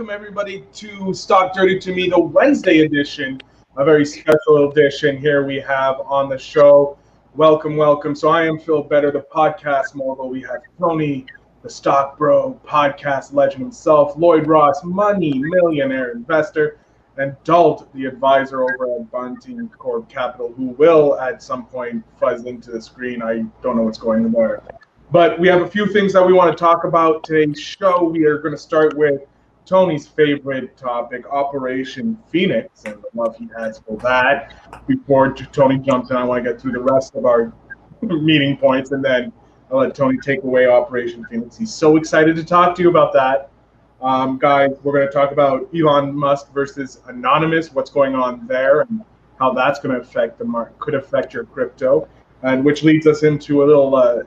Welcome everybody to Stock Dirty to Me, the Wednesday edition, a very special edition here we have on the show. Welcome, welcome. So I am Phil Better, the podcast mogul. We have Tony, the stock bro, podcast legend himself, Lloyd Ross, money millionaire investor, and Dalt, the advisor over at Bunting Corp Capital, who will at some point fuzz into the screen. I don't know what's going on there. But we have a few things that we want to talk about today's show. We are going to start with Tony's favorite topic, Operation Phoenix, and the love he has for that. Before Tony jumps in, I want to get through the rest of our meeting points, and then I'll let Tony take away Operation Phoenix. He's so excited to talk to you about that. Um, guys, we're going to talk about Elon Musk versus Anonymous, what's going on there, and how that's going to affect the market, could affect your crypto, and which leads us into a little uh,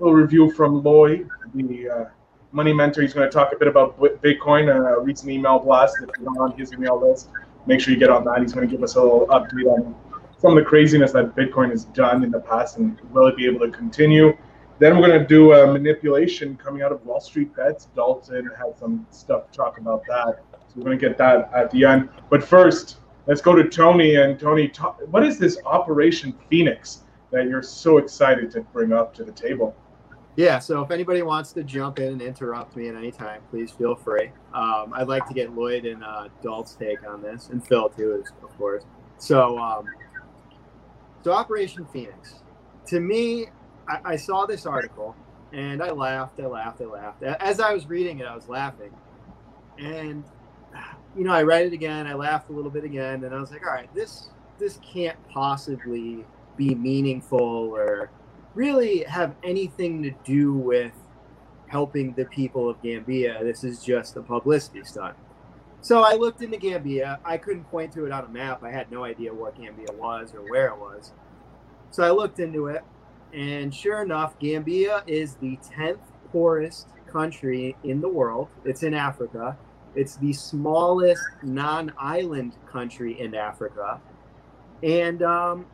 little review from Lloyd, the uh, money mentor. He's going to talk a bit about Bitcoin uh, a recent email blast. If you're not on his email list, make sure you get on that. He's going to give us a little update on some of the craziness that Bitcoin has done in the past and will it be able to continue. Then we're going to do a manipulation coming out of Wall Street Bets. Dalton had some stuff to talk about that. So we're going to get that at the end. But first, let's go to Tony. And Tony, what is this Operation Phoenix that you're so excited to bring up to the table? Yeah, so if anybody wants to jump in and interrupt me at any time, please feel free. Um, I'd like to get Lloyd and uh, Dalt's take on this, and Phil too, of course. So, um, so Operation Phoenix. To me, I, I saw this article and I laughed, I laughed, I laughed. As I was reading it, I was laughing, and you know, I read it again, I laughed a little bit again, and I was like, all right, this this can't possibly be meaningful or really have anything to do with helping the people of Gambia. This is just a publicity stunt. So I looked into Gambia. I couldn't point to it on a map. I had no idea what Gambia was or where it was. So I looked into it, and sure enough, Gambia is the 10th poorest country in the world. It's in Africa. It's the smallest non island country in Africa. And um,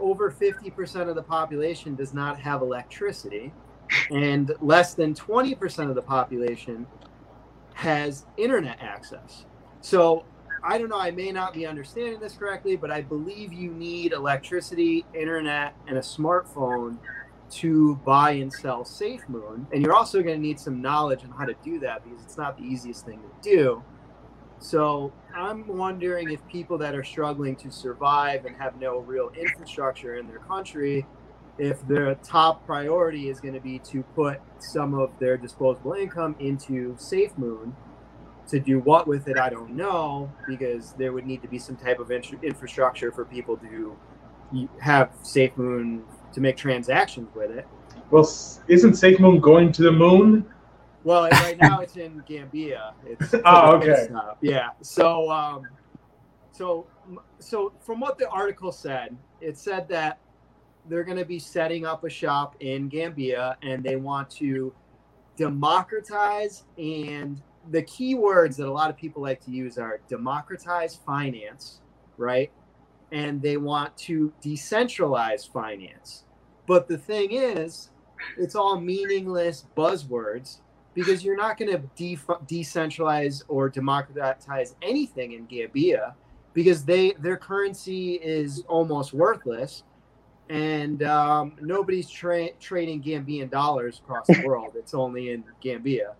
over 50% of the population does not have electricity, and less than 20% of the population has internet access. So I don't know, I may not be understanding this correctly, but I believe you need electricity, internet, and a smartphone to buy and sell SafeMoon. And you're also going to need some knowledge on how to do that because it's not the easiest thing to do. So I'm wondering if people that are struggling to survive and have no real infrastructure in their country, if their top priority is going to be to put some of their disposable income into SafeMoon. To do what with it, I don't know, because there would need to be some type of infrastructure for people to have SafeMoon to make transactions with it. Well, isn't SafeMoon going to the moon? Well, right now it's in Gambia. It's oh, okay. yeah. So, um, so, so from what the article said, it said that they're going to be setting up a shop in Gambia, and they want to democratize and the key words that a lot of people like to use are democratize finance, right? And they want to decentralize finance. But the thing is, it's all meaningless buzzwords because you're not going to de- decentralize or democratize anything in Gambia because they their currency is almost worthless and um, nobody's tra- trading Gambian dollars across the world. It's only in Gambia.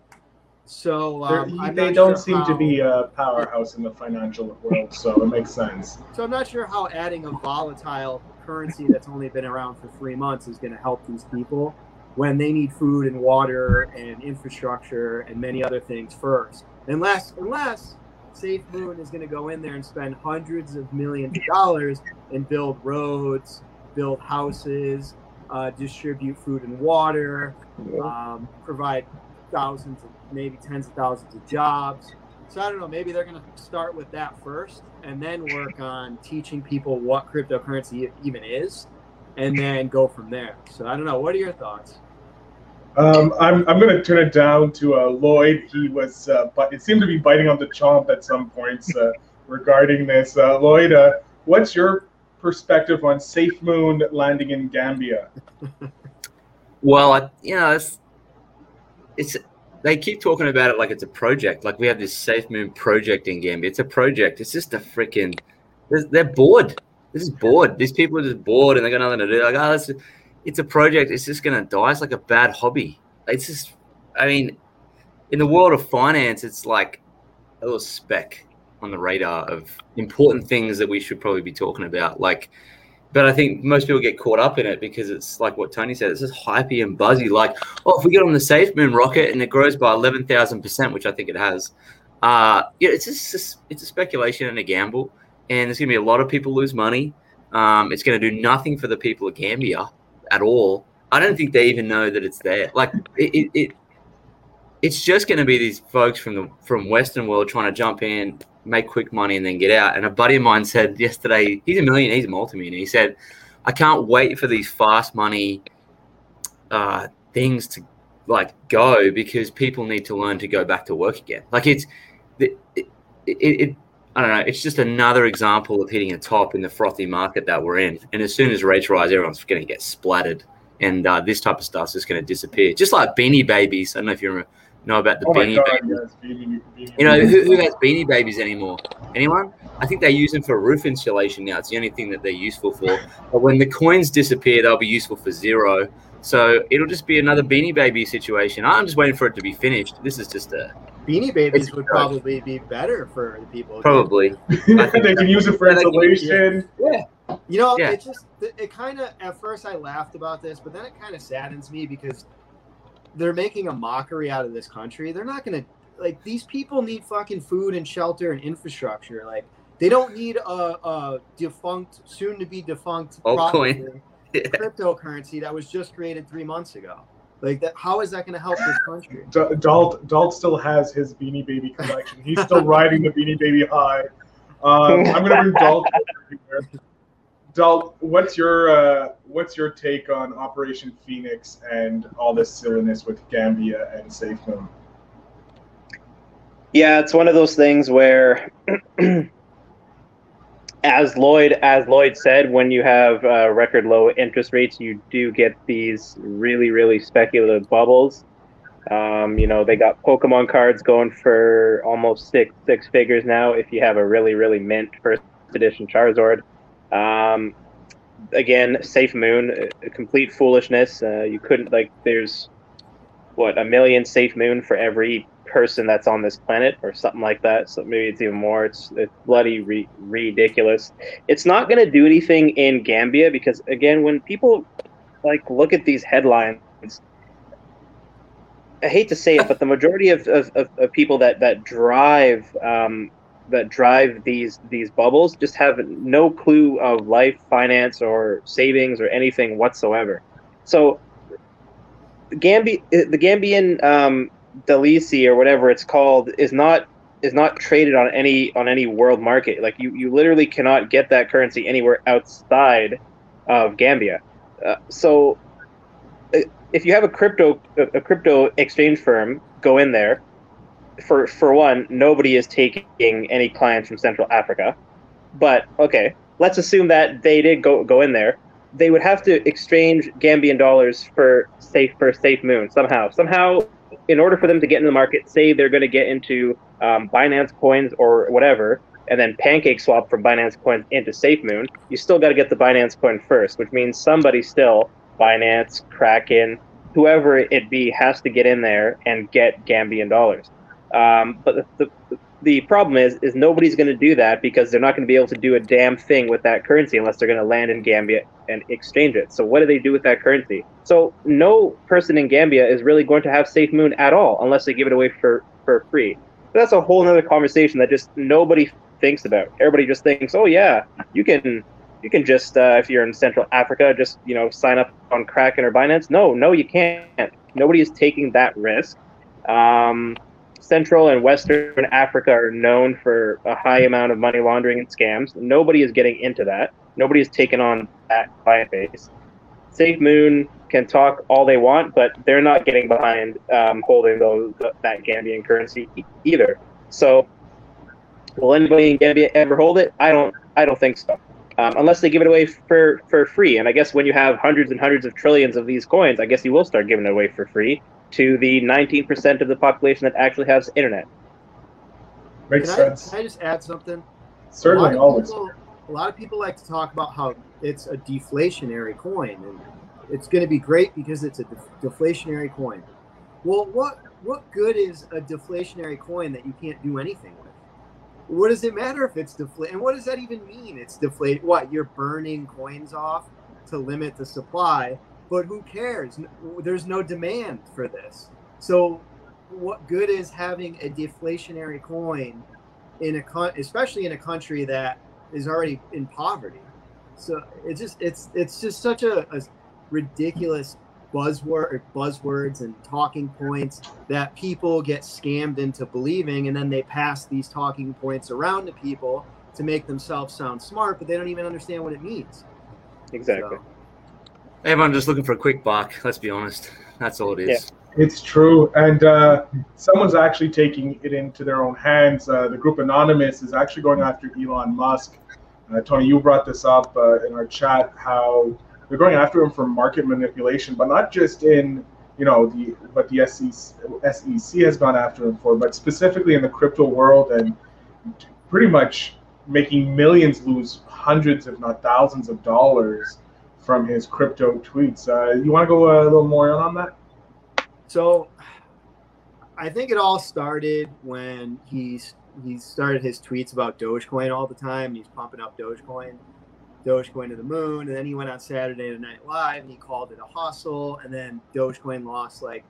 So um, they don't sure seem how, to be a powerhouse in the financial world, so it makes sense. So I'm not sure how adding a volatile currency that's only been around for three months is going to help these people when they need food and water and infrastructure and many other things first. Unless unless Safe Moon is going to go in there and spend hundreds of millions of dollars and build roads, build houses, uh, distribute food and water, um, provide thousands of maybe tens of thousands of jobs. So I don't know, maybe they're going to start with that first and then work on teaching people what cryptocurrency even is and then go from there. So I don't know. What are your thoughts? Um, I'm, I'm going to turn it down to uh, Lloyd. He was, uh, but it seemed to be biting on the chomp at some points uh, regarding this. Uh, Lloyd, uh, what's your perspective on Safe Moon landing in Gambia? well, you know, it's, it's they keep talking about it like it's a project. Like we have this Safe Moon project in Gambia. It's a project. It's just a freaking. They're bored. This is bored. These people are just bored and they got nothing to do. Like, oh, it's, it's a project. It's just gonna die. It's like a bad hobby. It's just. I mean, in the world of finance, it's like a little speck on the radar of important things that we should probably be talking about. Like, but I think most people get caught up in it because it's like what Tony said. It's just hypey and buzzy. Like, oh, if we get on the Safe Moon rocket and it grows by eleven thousand percent, which I think it has, uh, yeah, it's just it's a speculation and a gamble, and there's going to be a lot of people lose money. Um, it's going to do nothing for the people of Gambia at all. I don't think they even know that it's there. Like, it, it, it it's just going to be these folks from the from Western world trying to jump in, make quick money, and then get out. And a buddy of mine said yesterday, he's a millionaire, he's a multimillionaire. He said, "I can't wait for these fast money uh, things to like go because people need to learn to go back to work again. Like it's it, it, it, I don't know. It's just another example of hitting a top in the frothy market that we're in. And as soon as rates rise, everyone's going to get splattered, and uh, this type of stuff is just going to disappear. Just like Beanie Babies. I don't know if you remember know about the oh beanie God, babies. Yes, beanie, beanie, you know, who, who, has beanie babies anymore? Anyone? I think they use them for roof insulation now. It's the only thing that they're useful for. But when the coins disappear, they'll be useful for zero. So it'll just be another beanie baby situation. I'm just waiting for it to be finished. This is just a beanie babies would probably be better for the people. Probably. I think they can use it for insulation. Yeah. You know, yeah. it just it kind of at first I laughed about this, but then it kind of saddens me because they're making a mockery out of this country. They're not going to like these people need fucking food and shelter and infrastructure. Like they don't need a, a defunct, soon to be defunct altcoin yeah. cryptocurrency that was just created three months ago. Like that, how is that going to help this country? D- Dalt Dalt still has his Beanie Baby collection. He's still riding the Beanie Baby high. Um, I'm going to bring Dalt here. Dal, what's your uh, what's your take on Operation Phoenix and all this silliness with Gambia and SafeMoon? Yeah, it's one of those things where, as Lloyd as Lloyd said, when you have uh, record low interest rates, you do get these really really speculative bubbles. Um, you know, they got Pokemon cards going for almost six six figures now. If you have a really really mint first edition Charizard. Um, again, Safe Moon, complete foolishness. Uh, you couldn't like. There's what a million Safe Moon for every person that's on this planet, or something like that. So maybe it's even more. It's, it's bloody re- ridiculous. It's not going to do anything in Gambia because again, when people like look at these headlines. I hate to say it, but the majority of, of, of, people that that drive um, that drive these these bubbles just have no clue of life, finance, or savings or anything whatsoever. So, Gambi the Gambian um, Dalasi or whatever it's called is not is not traded on any on any world market. Like you, you literally cannot get that currency anywhere outside of Gambia. Uh, so, uh, if you have a crypto a crypto exchange firm, go in there for for one, nobody is taking any clients from Central Africa. But okay, let's assume that they did go go in there. They would have to exchange Gambian dollars for safe for Safe Moon somehow. Somehow, in order for them to get in the market, say they're going to get into um, Binance coins or whatever, and then pancake swap from Binance coins into SafeMoon, you still got to get the Binance coin first, which means somebody still Binance, Kraken, whoever it be has to get in there and get Gambian dollars. Um, but the, the, the problem is, is nobody's going to do that because they're not going to be able to do a damn thing with that currency unless they're going to land in Gambia and exchange it. So what do they do with that currency? So no person in Gambia is really going to have Safe Moon at all unless they give it away for, for free. But that's a whole other conversation that just nobody thinks about. Everybody just thinks, oh yeah, you can you can just uh, if you're in Central Africa, just you know sign up on Kraken or Binance. No, no, you can't. Nobody is taking that risk. Um, Central and Western Africa are known for a high amount of money laundering and scams. Nobody is getting into that. Nobody has taken on that client base. Safe Moon can talk all they want, but they're not getting behind um, holding those that Gambian currency either. So, will anybody in Gambia ever hold it? I don't. I don't think so. Um, unless they give it away for for free. And I guess when you have hundreds and hundreds of trillions of these coins, I guess you will start giving it away for free. to the 19% of the population that actually has internet. Makes Can I, sense. can I just add something? Certainly, a lot of always. People, a lot of people like to talk about how it's a deflationary coin, and it's going to be great because it's a def- deflationary coin. Well, what what good is a deflationary coin that you can't do anything with? What does it matter if it's deflate? And what does that even mean? It's deflate. What you're burning coins off to limit the supply, but who cares? There's no demand for this. So, what good is having a deflationary coin in a con- especially in a country that is already in poverty? So it's just it's it's just such a, a ridiculous buzzword buzzwords and talking points that people get scammed into believing and then they pass these talking points around to people to make themselves sound smart but they don't even understand what it means Exactly. So, Everyone just looking for a quick buck. Let's be honest. That's all it is. It's true, and uh, someone's actually taking it into their own hands. Uh, the group Anonymous is actually going after Elon Musk. Uh, Tony, you brought this up uh, in our chat how they're going after him for market manipulation, but not just in you know the but the SEC, SEC has gone after him for, but specifically in the crypto world and pretty much making millions lose hundreds, if not thousands, of dollars from his crypto tweets. Uh, you want to go a little more on that? So i think it all started when he's he started his tweets about dogecoin all the time. He's pumping up dogecoin dogecoin to the moon. And then he went on saturday night live and he called it a hustle. And then dogecoin lost like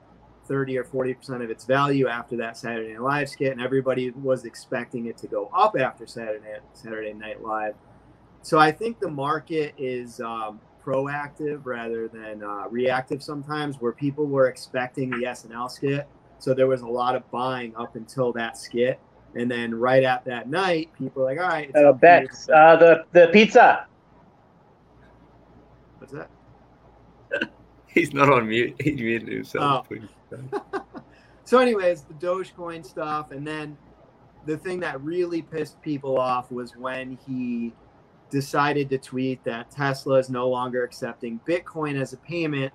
30 or 40 percent of its value after that saturday night live skit. And everybody was expecting it to go up after saturday saturday night live. So i think the market is um, proactive rather than uh, reactive sometimes where people were expecting the snl skit so there was a lot of buying up until that skit and then right at that night people were like all right it's Uh. Bex, uh, the the pizza. what's that He's not on mute. He muted himself. so anyways the dogecoin stuff and then the thing that really pissed people off was when he decided to tweet that tesla is no longer accepting bitcoin as a payment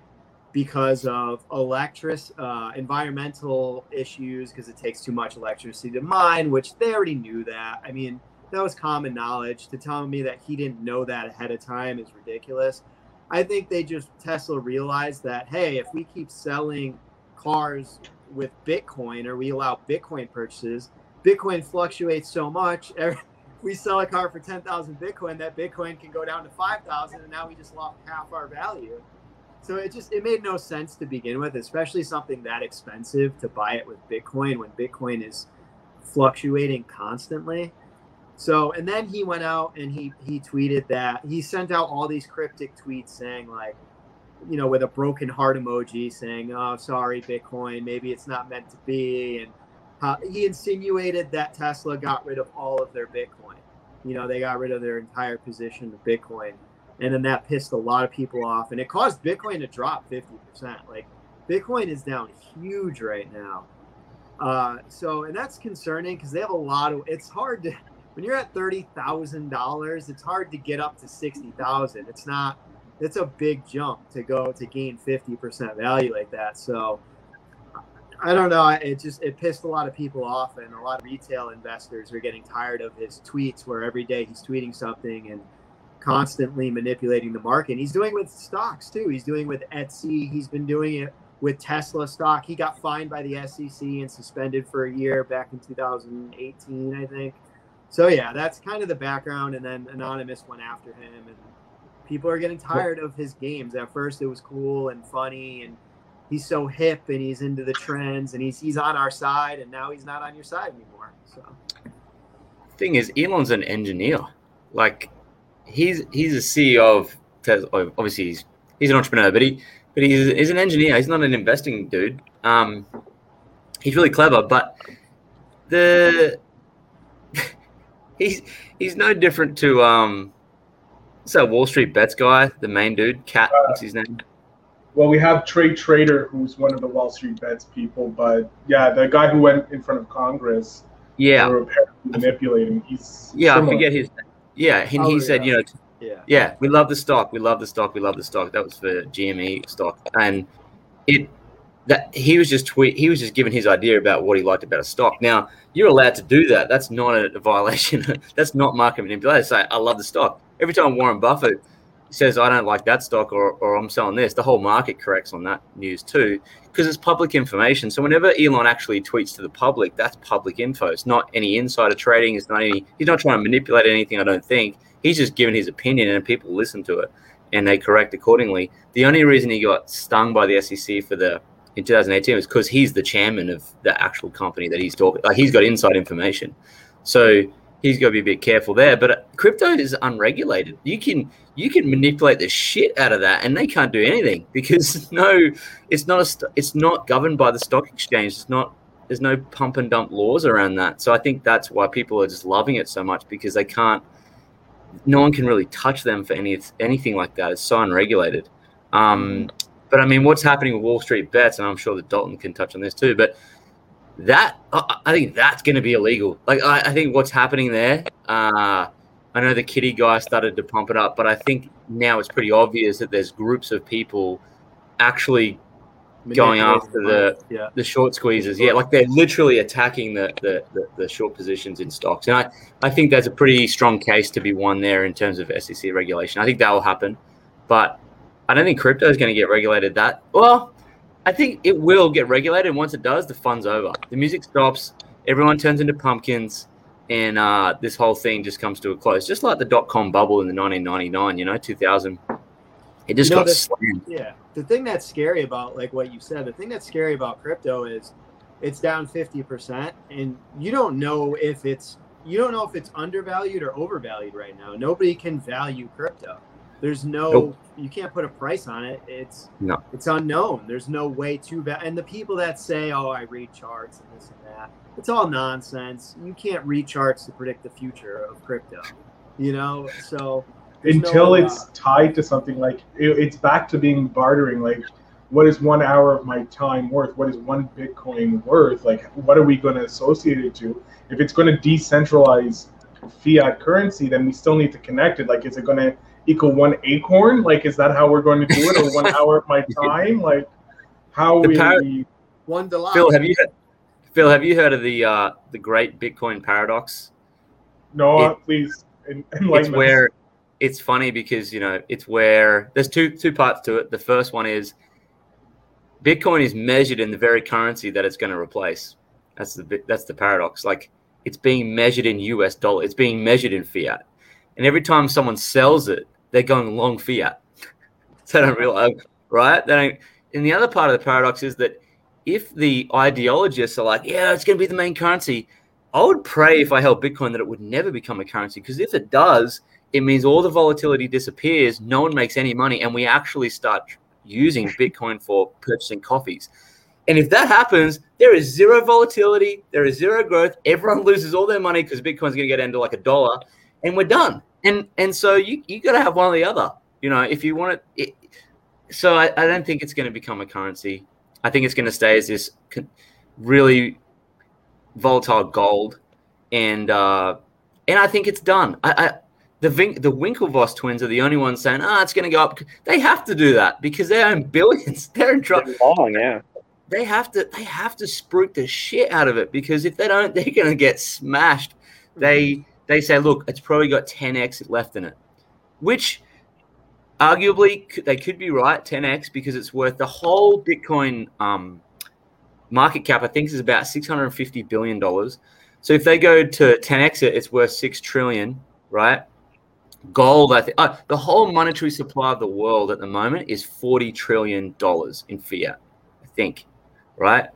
because of electric uh, environmental issues because it takes too much electricity to mine which they already knew that i mean that was common knowledge to tell me that he didn't know that ahead of time is ridiculous i think they just tesla realized that hey if we keep selling cars with Bitcoin or we allow Bitcoin purchases, Bitcoin fluctuates so much. Every, we sell a car for 10,000 Bitcoin, that Bitcoin can go down to 5,000 and now we just lost half our value. So it just it made no sense to begin with, especially something that expensive to buy it with Bitcoin when Bitcoin is fluctuating constantly. So and then he went out and he he tweeted that he sent out all these cryptic tweets saying like you know, with a broken heart emoji saying, "Oh, sorry, Bitcoin. Maybe it's not meant to be." And uh, he insinuated that Tesla got rid of all of their Bitcoin. You know, they got rid of their entire position of Bitcoin, and then that pissed a lot of people off, and it caused Bitcoin to drop fifty percent. Like, Bitcoin is down huge right now. Uh, so, and that's concerning because they have a lot of. It's hard to when you're at thirty thousand dollars. It's hard to get up to sixty thousand. It's not it's a big jump to go to gain 50% value like that. So I don't know. It just it pissed a lot of people off, and a lot of retail investors are getting tired of his tweets, where every day he's tweeting something and constantly manipulating the market. He's doing with stocks too. He's doing with Etsy. He's been doing it with Tesla stock. He got fined by the SEC and suspended for a year back in 2018, I think. So yeah, that's kind of the background. And then Anonymous went after him, and people are getting tired of his games. At first, it was cool and funny, and he's so hip and he's into the trends, and he's he's on our side, and now he's not on your side anymore. So Thing is, Elon's an engineer. Like, he's he's a CEO of Tesla. Obviously, he's he's an entrepreneur, but he but he's, he's an engineer. He's not an investing dude. Um, he's really clever, but the he's he's no different to um, that Wall Street bets guy, the main dude, Cat. What's his name? Well, we have Trey Trader, who's one of the Wall Street Bets people, but yeah, the guy who went in front of Congress, Yeah, they were apparently manipulating. He's yeah. I forget his. Yeah, and Oh, he said, yeah. you know, yeah, Yeah, we love the stock. We love the stock. We love the stock. That was for GME stock, and it that he was just tweet he was just giving his idea about what he liked about a stock. Now you're allowed to do that. That's not a, violation. That's not market manipulation. Say I love the stock. Every time Warren Buffett says I don't like that stock or, or I'm selling this, the whole market corrects on that news too because it's public information. So whenever Elon actually tweets to the public, that's public info. It's not any insider trading. It's not any. He's not trying to manipulate anything. I don't think he's just giving his opinion and people listen to it and they correct accordingly. The only reason he got stung by the SEC for the in 2018 was because he's the chairman of the actual company that he's talking. Like he's got inside information, so he's got to be a bit careful there. But uh, crypto is unregulated. You can you can manipulate the shit out of that, and they can't do anything because no, it's not a it's not governed by the stock exchange. It's not. There's no pump and dump laws around that. So I think that's why people are just loving it so much because they can't. No one can really touch them for any anything like that. It's so unregulated. Um, but I mean, what's happening with Wall Street bets, and I'm sure that Dalton can touch on this too. But that I think that's going to be illegal. Like I, I, think what's happening there. Uh, I know the kitty guy started to pump it up, but I think now it's pretty obvious that there's groups of people actually going after the yeah. the short squeezes. Yeah, like they're literally attacking the, the, the, the, short positions in stocks. And I, I think that's a pretty strong case to be won there in terms of SEC regulation. I think that will happen. But I don't think crypto is going to get regulated that well. I think it will get regulated. And once it does, the fun's over. The music stops. Everyone turns into pumpkins, and uh, this whole thing just comes to a close. Just like the dot com bubble in the 1999, you know, 2000. It just you know, got the, slammed. Yeah. The thing that's scary about, like what you said, the thing that's scary about crypto is it's down 50%, and you don't know if it's you don't know if it's undervalued or overvalued right now. Nobody can value crypto. There's no nope. you can't put a price on it. It's no it's unknown. There's no way to va- and the people that say, Oh, I read charts and this and that, it's all nonsense. You can't read charts to predict the future of crypto. You know, so until no, it's uh, tied to something like it, it's back to being bartering like what is one hour of my time worth what is one bitcoin worth like what are we going to associate it to if it's going to decentralize fiat currency then we still need to connect it like is it going to equal one acorn? Like, is that how we're going to do it, or one hour of my time? Like, how the we, par- one dollar? Phil, have you heard, Phil? Have you heard of the uh, the Great Bitcoin Paradox? No, it, please. it's where it's funny because you know it's where there's two two parts to it. The first one is Bitcoin is measured in the very currency that it's going to replace. That's the that's the paradox. Like it's being measured in US dollar. It's being measured in fiat. And every time someone sells it, they're going long fiat. they don't realize, uh, right? They don't. And the other part of the paradox is that if the ideologists are like, yeah, it's going to be the main currency, I would pray if I held Bitcoin that it would never become a currency because if it does, it means all the volatility disappears, no one makes any money, and we actually start using Bitcoin for purchasing coffees. And if that happens, there is zero volatility, there is zero growth. Everyone loses all their money because Bitcoin's going to get into like a dollar, and we're done and and so you you got to have one or the other. You know, if you want it. so I, I don't think it's going to become a currency. I think it's going to stay as this really volatile gold, and uh, and I think it's done. I, I the Vin- the Winklevoss twins are the only ones saying, "Ah, oh, it's going to go up." They have to do that because they own billions. They're in trouble. Long, yeah. They have to. They have to spruik the shit out of it because if they don't, they're going to get smashed. They they say, look, it's probably got 10x left in it, which arguably they could be right, 10x, because it's worth the whole Bitcoin um, market cap, I think, is about $650 billion. So if they go to 10x it, it's worth 6 trillion, right? Gold, I think, uh, the whole monetary supply of the world at the moment is $40 trillion in fiat, I think, right?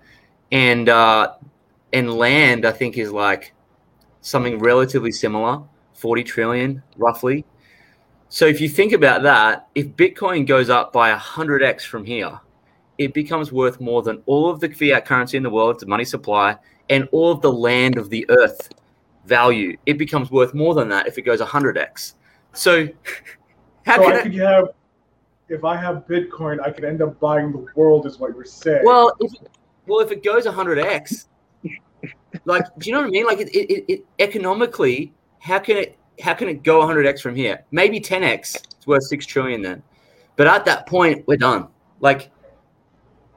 And, uh, and land, I think, is like something relatively similar, 40 trillion roughly. So if you think about that, if Bitcoin goes up by 100x from here, it becomes worth more than all of the fiat currency in the world, the money supply, and all of the land of the earth value. It becomes worth more than that if it goes 100x. So how so can I could have if I have Bitcoin, I could end up buying the world, is what you're saying. Well, if well, if it goes 100x, like, do you know what I mean? Like, it, it, it, economically, how can it how can it go 100x from here? Maybe 10x. It's worth six trillion then. But at that point, we're done. Like,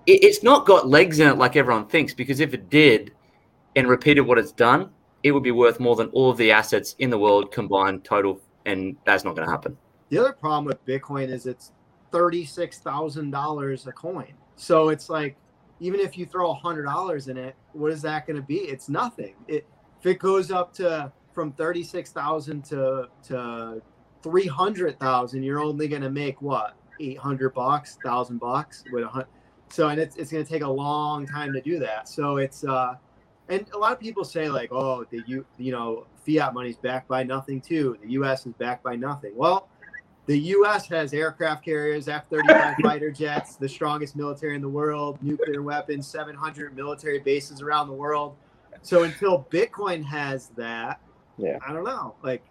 it, it's not got legs in it like everyone thinks. Because if it did, and repeated what it's done, it would be worth more than all of the assets in the world combined total, and that's not going to happen. The other problem with Bitcoin is it's thirty-six thousand dollars a coin. So it's like, even if you throw a hundred dollars in it, what is that going to be? It's nothing. It if it goes up to from thirty-six thousand to to three hundred thousand, you're only going to make what eight hundred bucks, thousand bucks with a hundred. So and it's it's going to take a long time to do that. So it's uh, and a lot of people say like, oh, the you you know fiat money's backed by nothing too. The U.S. is backed by nothing. Well the U.S. has aircraft carriers, F-35 fighter jets, the strongest military in the world, nuclear weapons, 700 military bases around the world. So until Bitcoin has that, Yeah. I don't know. Like,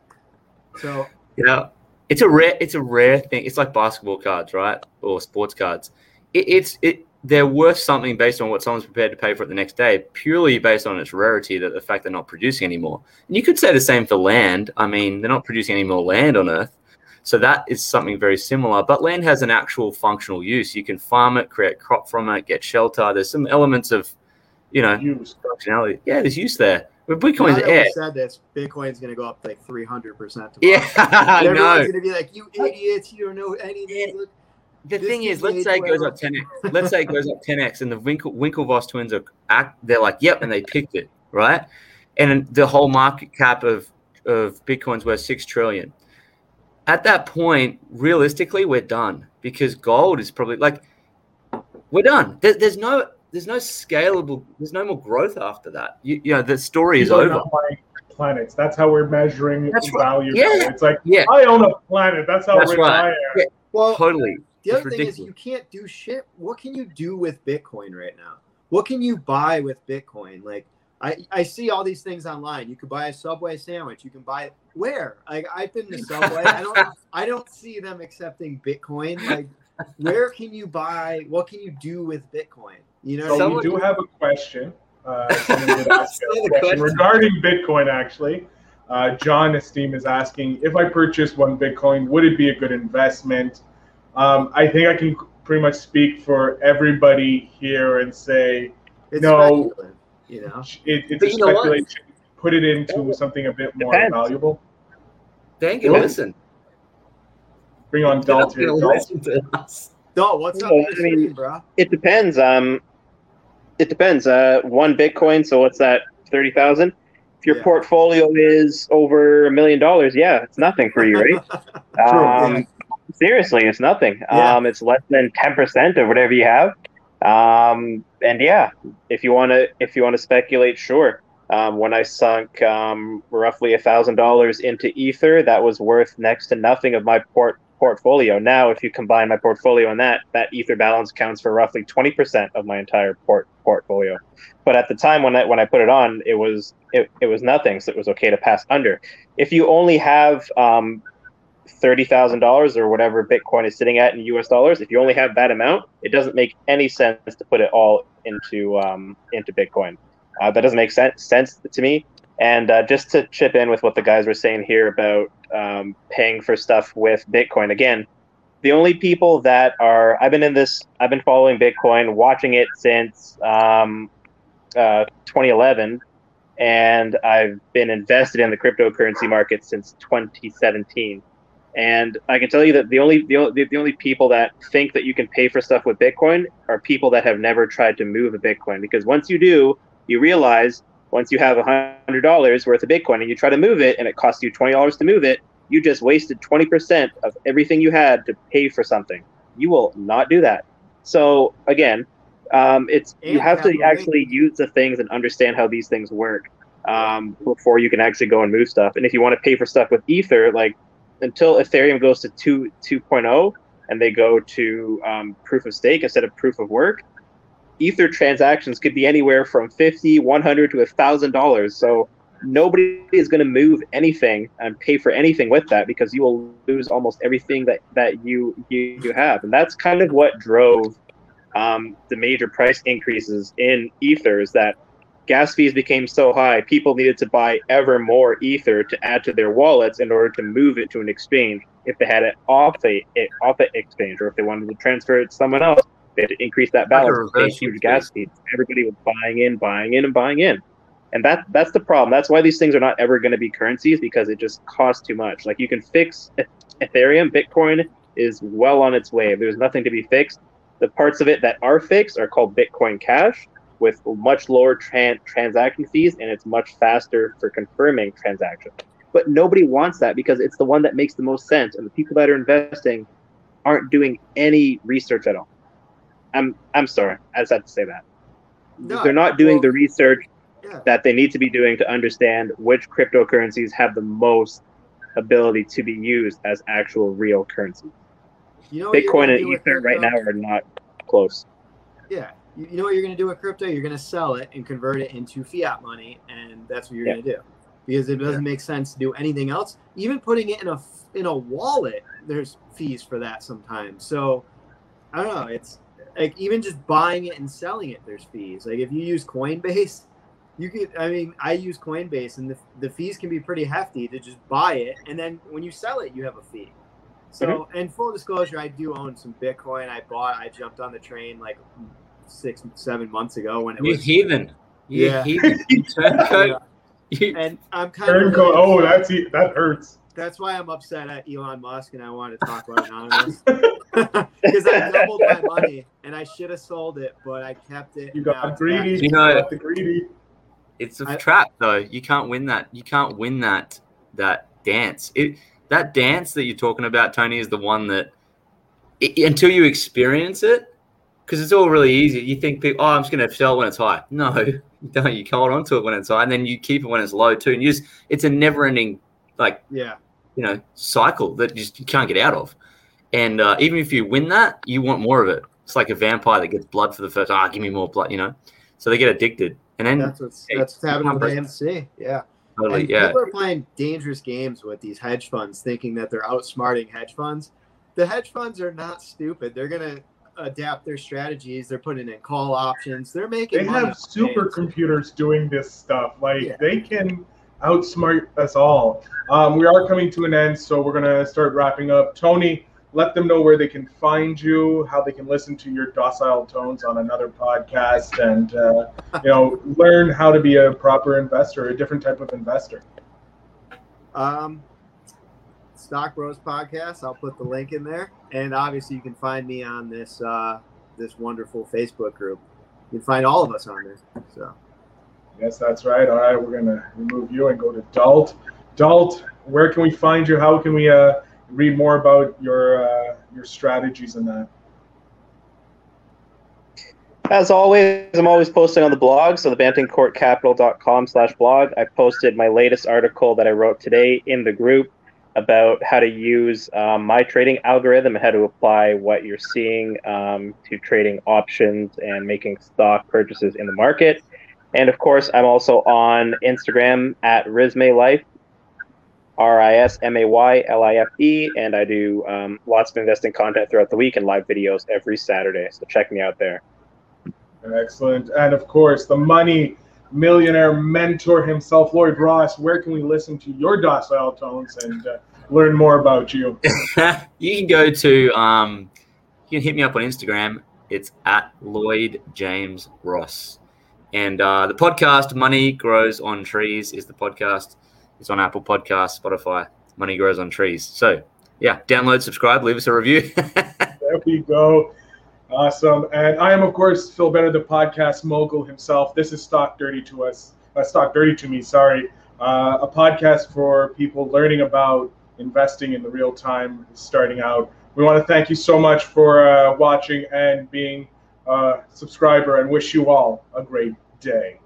so Yeah, it's a rare it's a rare thing. It's like basketball cards, right, or sports cards. It, it's it they're worth something based on what someone's prepared to pay for it the next day, purely based on its rarity. That the fact they're not producing anymore. And you could say the same for land. I mean, they're not producing any more land on Earth. So that is something very similar. But land has an actual functional use. You can farm it, create crop from it, get shelter. There's some elements of, you know, Use. functionality. Yeah, there's use there. But Bitcoin's now that air. we said this, Bitcoin's going to go up like 300 percent. Yeah, I know. going to be like, "You idiots! You don't know anything." Look, The This thing is is, let's say it goes up 10x. Let's say it goes up 10x, and the Winkle, Winklevoss twins are act. They're like, yep, and they picked it, right? And the whole market cap of of Bitcoin's worth six trillion. At that point, realistically, we're done because gold is probably like we're done. There, there's no there's no scalable. There's no more growth after that. You, you know, the story is over. planets. That's how we're measuring That's right. value. Yeah. It's like Yeah, I own a planet. That's how That's rich right. I am. Yeah. well, totally. the It's other thing is you can't do shit. What can you do with Bitcoin right now? What can you buy with Bitcoin? Like I, I see all these things online. You could buy a Subway sandwich. You can buy where? Like I've been to Subway. I don't I don't see them accepting Bitcoin. Like where can you buy? What can you do with Bitcoin? You know, So we do have a question. Uh, someone did ask Say a question question. regarding Bitcoin. Actually, uh, John Esteem is asking if I purchased one Bitcoin, would it be a good investment? Um, I think I can pretty much speak for everybody here and say it's no. speculative, you know. it, it's But a you know what? speculation. Put it into something a bit more Depends. valuable. Thank you. Yeah. Listen. Bring on They're not Dalt here. listen to us. No, what's up? No, with the I mean- stream, bro? It depends. Um, it depends. Uh, one Bitcoin. So what's that? Thirty thousand. If your Yeah. portfolio is over a million dollars, yeah, it's nothing for you, right? um, yeah. Seriously, it's nothing. Yeah. Um, it's less than ten percent of whatever you have. Um, and yeah, if you want to, if you want to speculate, sure. Um, when I sunk um, roughly a thousand dollars into Ether, that was worth next to nothing of my port portfolio. Now, if you combine my portfolio and that, that Ether balance counts for roughly twenty percent of my entire port portfolio. But at the time when I when I put it on, it was it, it was nothing, so it was okay to pass under. If you only have um, thirty thousand dollars or whatever Bitcoin is sitting at in U.S. dollars, if you only have that amount, it doesn't make any sense to put it all into um, into Bitcoin. Uh, that doesn't make sense sense to me. And uh, just to chip in with what the guys were saying here about um, paying for stuff with Bitcoin, again, the only people that are I've been in this, I've been following Bitcoin, watching it since um, uh, 2011, and I've been invested in the cryptocurrency market since 2017. And I can tell you that the only the only, the only people that think that you can pay for stuff with Bitcoin are people that have never tried to move a Bitcoin. Because once you do, you realize once you have hundred dollars worth of Bitcoin and you try to move it, and it costs you twenty dollars to move it, you just wasted twenty percent of everything you had to pay for something. You will not do that. So again, um, it's you have to actually use the things and understand how these things work um, before you can actually go and move stuff. And if you want to pay for stuff with Ether, like until Ethereum goes to 2 2.0 and they go to um, proof of stake instead of proof of work, Ether transactions could be anywhere from 50, 100 to $1,000. So nobody is going to move anything and pay for anything with that because you will lose almost everything that, that you, you, you have. And that's kind of what drove um, the major price increases in Ether is that gas fees became so high, people needed to buy ever more ether to add to their wallets in order to move it to an exchange if they had it off the it, off the exchange or if they wanted to transfer it to someone else They had to increase that balance, pay huge gas fees. Everybody was buying in, buying in, and buying in. And that that's the problem. That's why these things are not ever going to be currencies because it just costs too much. Like you can fix Ethereum, Bitcoin is well on its way. There's nothing to be fixed. The parts of it that are fixed are called Bitcoin Cash with much lower tran- transaction fees and it's much faster for confirming transactions. But nobody wants that because it's the one that makes the most sense and the people that are investing aren't doing any research at all. I'm I'm sorry. I just have to say that. No, They're not doing well, the research yeah. that they need to be doing to understand which cryptocurrencies have the most ability to be used as actual real currency. You know Bitcoin and Ether right now are not close. Yeah. You, know what you're going to do with crypto? You're going to sell it and convert it into fiat money, and that's what you're going to do because it doesn't yeah. make sense to do anything else. Even putting it in a in a wallet, there's fees for that sometimes. So I don't know. It's like even just buying it and selling it, there's fees. Like if you use Coinbase, you could. I mean, I use Coinbase, and the the fees can be pretty hefty to just buy it, and then when you sell it, you have a fee. So, mm-hmm. and full disclosure, I do own some Bitcoin. I bought. I jumped on the train like six, seven months ago when it you was heathen. You yeah. heathen. yeah. And I'm kind Turncoat. of. oh, that's that hurts. That's why I'm upset at Elon Musk, and I want to talk about Anonymous because I doubled my money, and I should have sold it, but I kept it. You got greedy. You know, the greedy. It's a I, trap, though. You can't win that. You can't win that that dance. It that dance that you're talking about, Tony, is the one that it, until you experience it, because it's all really easy. You think, people, oh, I'm just going to sell when it's high. No, you don't. You hold on to it when it's high, and then you keep it when it's low too. And you just, it's a never-ending, like, yeah, you know, cycle that just you can't get out of. And uh, even if you win that, you want more of it. It's like a vampire that gets blood for the first. Ah, oh, give me more blood. You know, so they get addicted, and then that's what's, that's what's happening with AMC. Yeah. Totally, and yeah. People are playing dangerous games with these hedge funds, thinking that they're outsmarting hedge funds. The hedge funds are not stupid. They're gonna adapt their strategies. They're putting in call options. They're making. They have supercomputers doing this stuff. Like yeah. they can outsmart us all. Um, we are coming to an end, so we're gonna start wrapping up. Tony, let them know where they can find you, how they can listen to your docile tones on another podcast, and uh, you know, learn how to be a proper investor, a different type of investor. Um, Stock Bros podcast. I'll put the link in there, and obviously you can find me on this uh, this wonderful Facebook group. You can find all of us on there. So. Yes, that's right. All right, we're gonna remove you and go to Dalt. Dalt, where can we find you? How can we uh, read more about your uh, your strategies in that? As always, I'm always posting on the blog, so the bantingcourtcapital.com slash blog. I posted my latest article that I wrote today in the group about how to use um, my trading algorithm and how to apply what you're seeing um, to trading options and making stock purchases in the market. And of course, I'm also on Instagram at Rismay Life, R I S M A Y L I F E, and I do um, lots of investing content throughout the week and live videos every Saturday. So check me out there. Excellent. And of course, the money millionaire mentor himself, Lloyd Ross. Where can we listen to your docile tones and uh, learn more about you? you can go to, um, you can hit me up on Instagram. It's at Lloyd James Ross. And uh, the podcast, Money Grows on Trees, is the podcast. It's on Apple Podcasts, Spotify. Money Grows on Trees. So, yeah, download, subscribe, leave us a review. there we go. Awesome. And I am, of course, Phil Better, the podcast mogul himself. This is Stock Dirty to us. Uh, Stock Dirty to me, sorry. Uh, a podcast for people learning about investing in the real time, starting out. We want to thank you so much for uh, watching and being a subscriber and wish you all a great day.